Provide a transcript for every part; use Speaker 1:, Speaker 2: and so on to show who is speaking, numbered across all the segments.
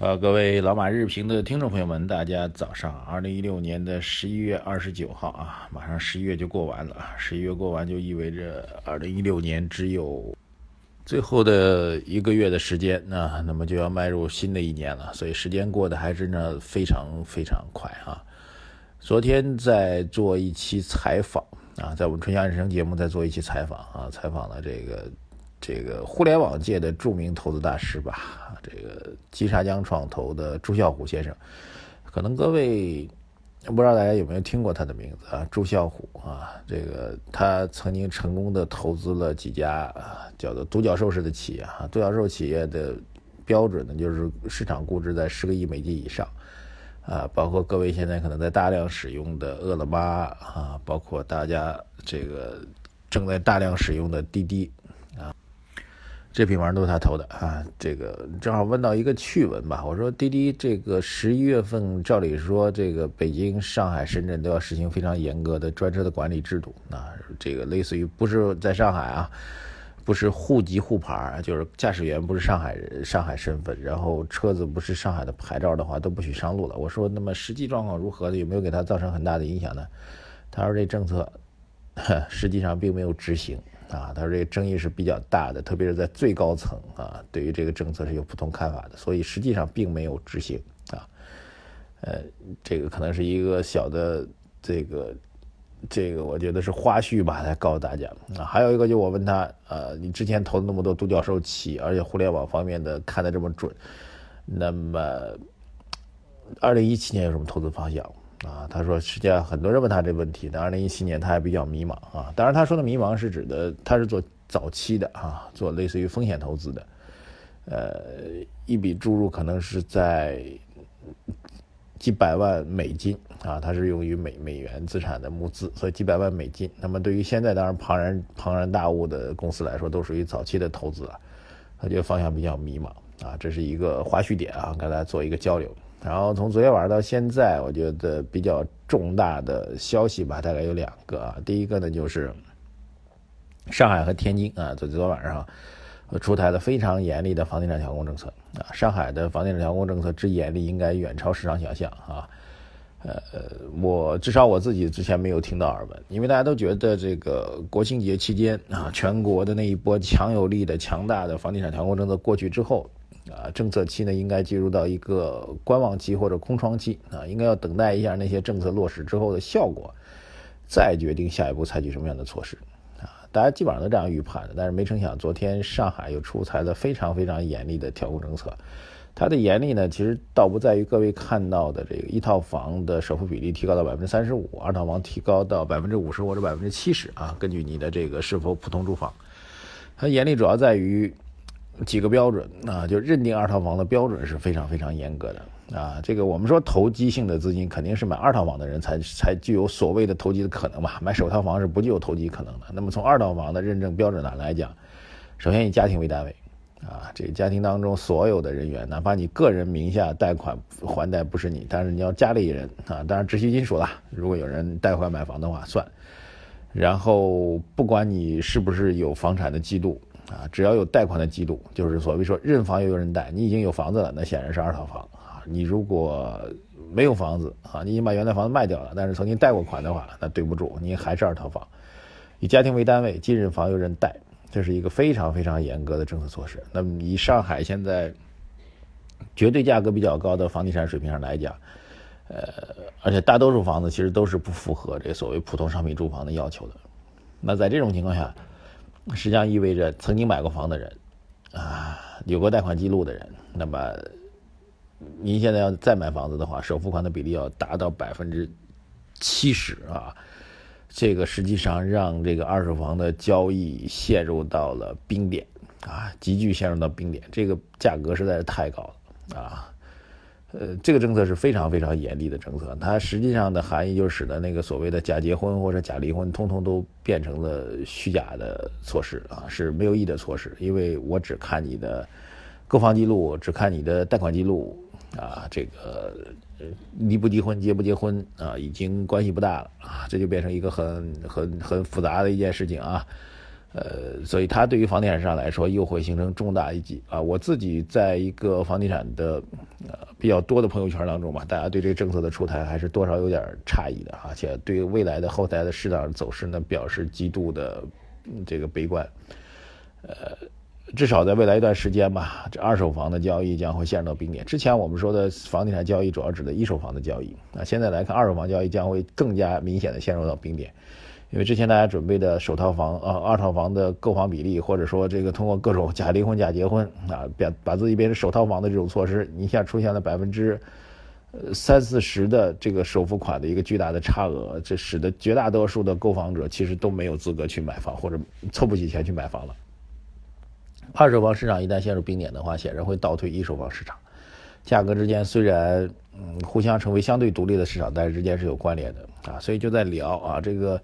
Speaker 1: 呃，各位老马日评的听众朋友们，大家早上。二零一六年的十一月二十九号啊，马上十一月就过完了。十一月过完就意味着二零一六年只有最后的一个月的时间那，那么就要迈入新的一年了。所以时间过得还真的非常非常快啊。昨天在做一期采访啊，在我们春夏日程节目在做一期采访啊，采访了这个。这个互联网界的著名投资大师吧，这个金沙江创投的朱啸虎先生，可能各位不知道大家有没有听过他的名字啊？朱啸虎啊，这个他曾经成功的投资了几家啊，叫做独角兽式的企业啊，独角兽企业的标准呢，就是市场估值在十个亿美金以上啊，包括各位现在可能在大量使用的饿了么啊，包括大家这个正在大量使用的滴滴啊。这批玩意儿都是他投的啊！这个正好问到一个趣闻吧。我说滴滴这个十一月份，照理说这个北京、上海、深圳都要实行非常严格的专车的管理制度啊。这个类似于不是在上海啊，不是户籍沪牌，就是驾驶员不是上海人、上海身份，然后车子不是上海的牌照的话，都不许上路了。我说那么实际状况如何呢？有没有给他造成很大的影响呢？他说这政策 实际上并没有执行。啊，他说这个争议是比较大的，特别是在最高层啊，对于这个政策是有不同看法的，所以实际上并没有执行啊。呃，这个可能是一个小的这个这个，我觉得是花絮吧，来告诉大家啊。还有一个就我问他，呃，你之前投那么多独角兽企，而且互联网方面的看得这么准，那么二零一七年有什么投资方向？啊，他说，实际上很多人问他这问题。但二零一七年他还比较迷茫啊。当然，他说的迷茫是指的他是做早期的啊，做类似于风险投资的。呃，一笔注入可能是在几百万美金啊，它是用于美美元资产的募资，所以几百万美金。那么对于现在当然庞然庞然大物的公司来说，都属于早期的投资啊。他觉得方向比较迷茫啊，这是一个花絮点啊，跟大家做一个交流。然后从昨天晚上到现在，我觉得比较重大的消息吧，大概有两个啊。第一个呢，就是上海和天津啊，昨昨天晚上出台了非常严厉的房地产调控政策啊。上海的房地产调控政策之严厉，应该远超市场想象啊。呃，我至少我自己之前没有听到耳闻，因为大家都觉得这个国庆节期间啊，全国的那一波强有力的、强大的房地产调控政策过去之后。啊，政策期呢应该进入到一个观望期或者空窗期啊，应该要等待一下那些政策落实之后的效果，再决定下一步采取什么样的措施啊。大家基本上都这样预判的，但是没成想，昨天上海又出台了非常非常严厉的调控政策。它的严厉呢，其实倒不在于各位看到的这个一套房的首付比例提高到百分之三十五，二套房提高到百分之五十或者百分之七十啊，根据你的这个是否普通住房，它严厉主要在于。几个标准啊，就认定二套房的标准是非常非常严格的啊。这个我们说投机性的资金肯定是买二套房的人才才具有所谓的投机的可能嘛？买首套房是不具有投机可能的。那么从二套房的认证标准上来讲，首先以家庭为单位啊，这个家庭当中所有的人员，哪怕你个人名下贷款还贷不是你，但是你要家里人啊，当然直系亲属了。如果有人贷款买房的话算。然后不管你是不是有房产的记录。啊，只要有贷款的记录，就是所谓说认房又有人贷，你已经有房子了，那显然是二套房啊。你如果没有房子啊，你已经把原来房子卖掉了，但是曾经贷过款的话，那对不住，你还是二套房。以家庭为单位，既认房又认贷，这是一个非常非常严格的政策措施。那么以上海现在绝对价格比较高的房地产水平上来讲，呃，而且大多数房子其实都是不符合这所谓普通商品住房的要求的。那在这种情况下，实际上意味着曾经买过房的人，啊，有过贷款记录的人，那么您现在要再买房子的话，首付款的比例要达到百分之七十啊，这个实际上让这个二手房的交易陷入到了冰点啊，急剧陷入到冰点，这个价格实在是太高了，呃，这个政策是非常非常严厉的政策，它实际上的含义就是使得那个所谓的假结婚或者假离婚，通通都变成了虚假的措施啊，是没有意义的措施。因为我只看你的购房记录，只看你的贷款记录啊，这个离不离婚、结不结婚啊，已经关系不大了啊，这就变成一个很很很复杂的一件事情啊。呃，所以它对于房地产市场来说又会形成重大一击啊！我自己在一个房地产的呃比较多的朋友圈当中吧，大家对这个政策的出台还是多少有点诧异的，而且对未来的后台的市场走势呢表示极度的这个悲观。呃，至少在未来一段时间吧，这二手房的交易将会陷入到冰点。之前我们说的房地产交易主要指的一手房的交易，那现在来看，二手房交易将会更加明显的陷入到冰点。因为之前大家准备的首套房啊、二套房的购房比例，或者说这个通过各种假离婚、假结婚啊，把把自己变成首套房的这种措施，一下出现了百分之三四十的这个首付款的一个巨大的差额，这使得绝大多数的购房者其实都没有资格去买房，或者凑不起钱去买房了。二手房市场一旦陷入冰点的话，显然会倒退一手房市场，价格之间虽然嗯互相成为相对独立的市场，但是之间是有关联的。啊，所以就在聊啊，这个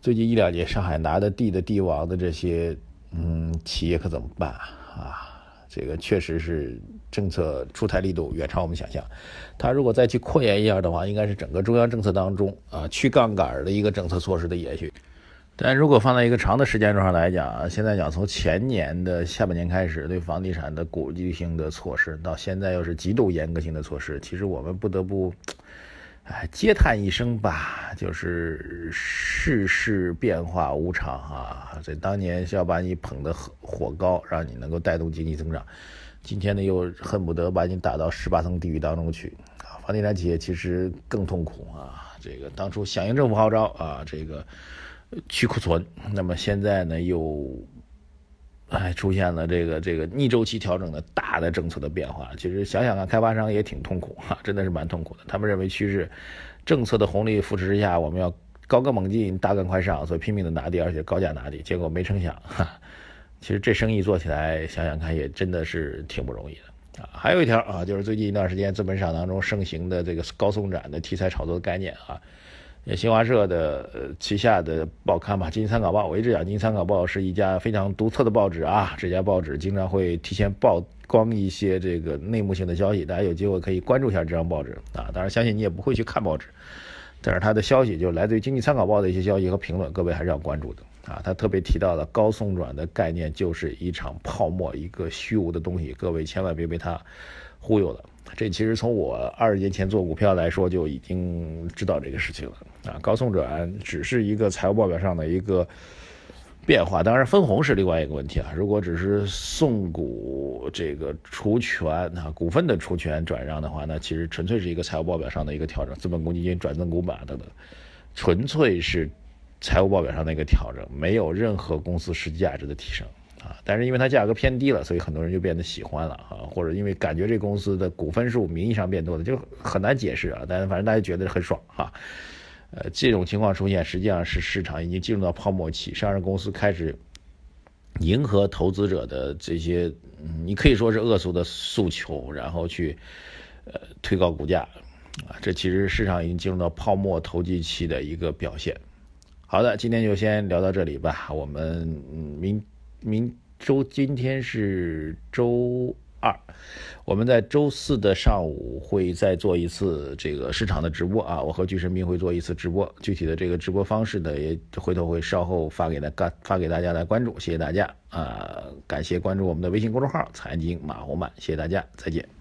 Speaker 1: 最近一两年上海拿的地的地王的这些嗯企业可怎么办啊？这个确实是政策出台力度远超我们想象。他如果再去扩延一下的话，应该是整个中央政策当中啊去杠杆的一个政策措施的延续。但如果放在一个长的时间轴上来讲，现在讲从前年的下半年开始对房地产的鼓励性的措施，到现在又是极度严格性的措施，其实我们不得不。哎，嗟叹一声吧，就是世事变化无常啊！这当年是要把你捧得火高，让你能够带动经济增长，今天呢又恨不得把你打到十八层地狱当中去啊！房地产企业其实更痛苦啊！这个当初响应政府号召啊，这个去库存，那么现在呢又。哎，出现了这个这个逆周期调整的大的政策的变化，其实想想看，开发商也挺痛苦哈，真的是蛮痛苦的。他们认为趋势政策的红利扶持之下，我们要高歌猛进、大干快上，所以拼命的拿地，而且高价拿地。结果没成想，哈，其实这生意做起来，想想看也真的是挺不容易的啊。还有一条啊，就是最近一段时间资本市场当中盛行的这个高送展的题材炒作的概念啊。新华社的旗下的报刊吧，《经济参考报》，我一直讲《经济参考报》是一家非常独特的报纸啊。这家报纸经常会提前曝光一些这个内幕性的消息，大家有机会可以关注一下这张报纸 啊。当然，相信你也不会去看报纸，但是它的消息就来自于《经济参考报》的一些消息和评论，各位还是要关注的啊。他特别提到了高送转的概念就是一场泡沫，一个虚无的东西，各位千万别被他忽悠了。这其实从我二十年前做股票来说就已经知道这个事情了啊。高送转只是一个财务报表上的一个变化，当然分红是另外一个问题啊。如果只是送股这个除权啊，股份的除权转让的话，那其实纯粹是一个财务报表上的一个调整，资本公积金转增股本等等，纯粹是财务报表上的一个调整，没有任何公司实际价值的提升。啊，但是因为它价格偏低了，所以很多人就变得喜欢了啊，或者因为感觉这公司的股份数名义上变多了，就很难解释啊。但是反正大家觉得很爽哈。呃，这种情况出现，实际上是市场已经进入到泡沫期，上市公司开始迎合投资者的这些，你可以说是恶俗的诉求，然后去呃推高股价啊。这其实市场已经进入到泡沫投机期的一个表现。好的，今天就先聊到这里吧，我们明。明周今天是周二，我们在周四的上午会再做一次这个市场的直播啊，我和巨神兵会做一次直播，具体的这个直播方式呢，也回头会稍后发给大发发给大家来关注，谢谢大家啊，感谢关注我们的微信公众号财经马红漫，谢谢大家，再见。